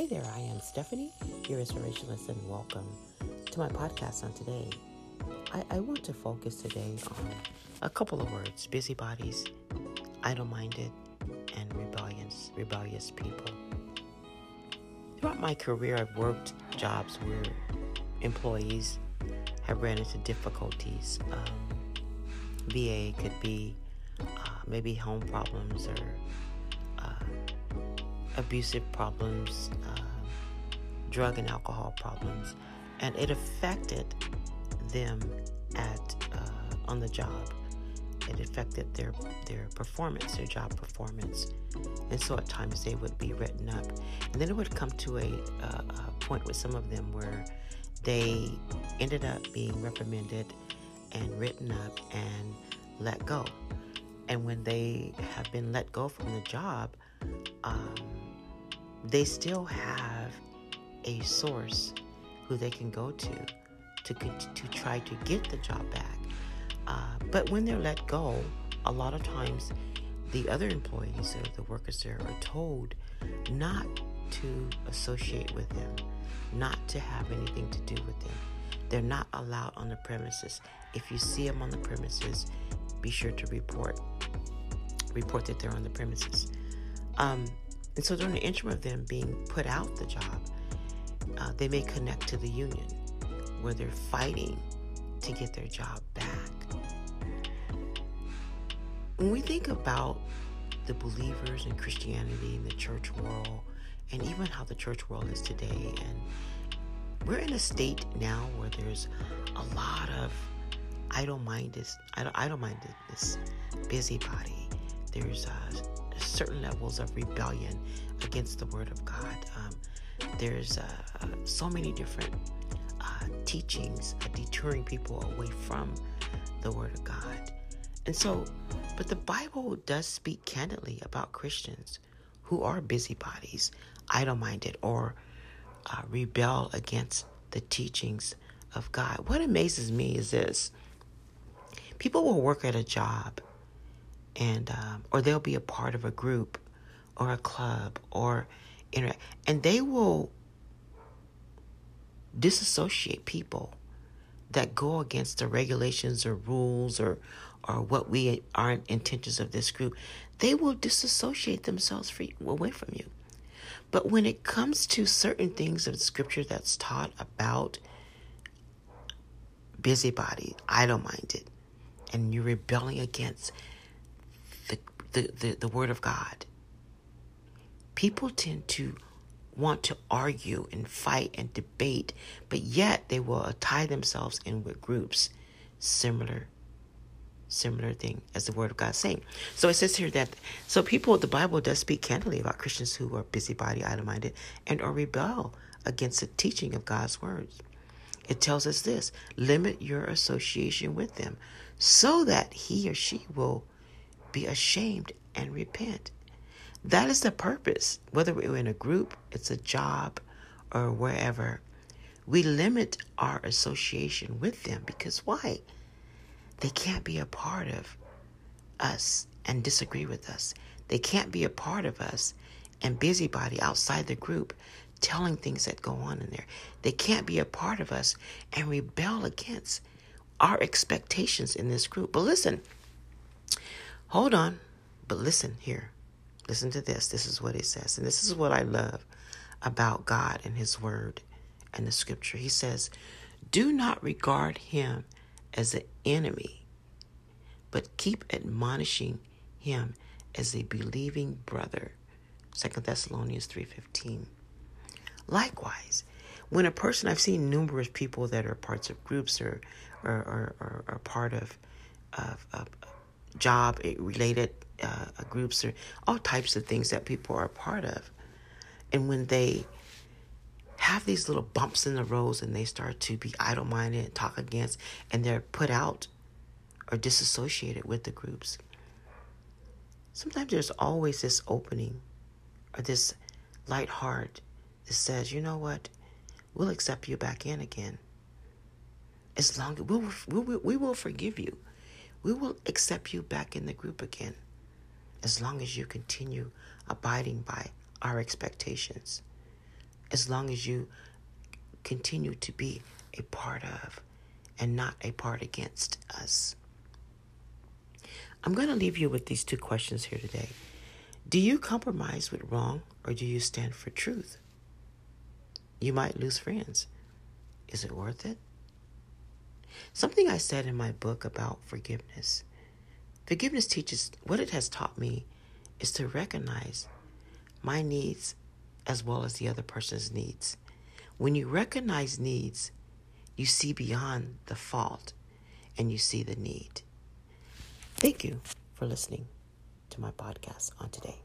Hey there, I am Stephanie, your restorationist, and welcome to my podcast on today. I, I want to focus today on a couple of words busybodies, idle minded, and rebellious, rebellious people. Throughout my career, I've worked jobs where employees have ran into difficulties. Um, VA could be uh, maybe home problems or abusive problems, uh, drug and alcohol problems, and it affected them at uh, on the job. It affected their their performance, their job performance, and so at times they would be written up, and then it would come to a, a, point with some of them where they ended up being reprimanded and written up and let go. And when they have been let go from the job, um, they still have a source who they can go to to, to try to get the job back. Uh, but when they're let go, a lot of times the other employees or the workers there are told not to associate with them, not to have anything to do with them. They're not allowed on the premises. If you see them on the premises, be sure to report. Report that they're on the premises. Um, and so during the interim of them being put out the job, uh, they may connect to the union where they're fighting to get their job back. When we think about the believers in Christianity and the church world, and even how the church world is today, and we're in a state now where there's a lot of idle-mindedness, idle-mindedness, busybody. There's uh, certain levels of rebellion against the Word of God. Um, there's uh, so many different uh, teachings deterring people away from the Word of God. And so, but the Bible does speak candidly about Christians who are busybodies, idle minded, or uh, rebel against the teachings of God. What amazes me is this people will work at a job and um, or they'll be a part of a group or a club or inter- and they will disassociate people that go against the regulations or rules or or what we aren't intentions of this group. They will disassociate themselves free, away from you. But when it comes to certain things of scripture that's taught about busybody idle-minded and you're rebelling against the, the, the Word of God. People tend to want to argue and fight and debate, but yet they will tie themselves in with groups similar similar thing as the word of God saying. So it says here that so people the Bible does speak candidly about Christians who are busybody, idle-minded, and or rebel against the teaching of God's words. It tells us this limit your association with them so that he or she will be ashamed and repent. That is the purpose. Whether we're in a group, it's a job, or wherever, we limit our association with them because why? They can't be a part of us and disagree with us. They can't be a part of us and busybody outside the group telling things that go on in there. They can't be a part of us and rebel against our expectations in this group. But listen, Hold on, but listen here. Listen to this. This is what it says. And this is what I love about God and His Word and the Scripture. He says, Do not regard him as an enemy, but keep admonishing him as a believing brother. 2 Thessalonians 3.15 Likewise, when a person, I've seen numerous people that are parts of groups or, or, or, or, or part of, of, of job related uh, groups or all types of things that people are a part of. And when they have these little bumps in the roads and they start to be idle minded and talk against, and they're put out or disassociated with the groups, sometimes there's always this opening or this light heart that says, you know what, we'll accept you back in again. As long as we'll, we we will forgive you we will accept you back in the group again as long as you continue abiding by our expectations. as long as you continue to be a part of and not a part against us. I'm going to leave you with these two questions here today. Do you compromise with wrong or do you stand for truth? You might lose friends. Is it worth it? Something I said in my book about forgiveness. Forgiveness teaches what it has taught me is to recognize my needs as well as the other person's needs. When you recognize needs, you see beyond the fault and you see the need. Thank you for listening to my podcast on today.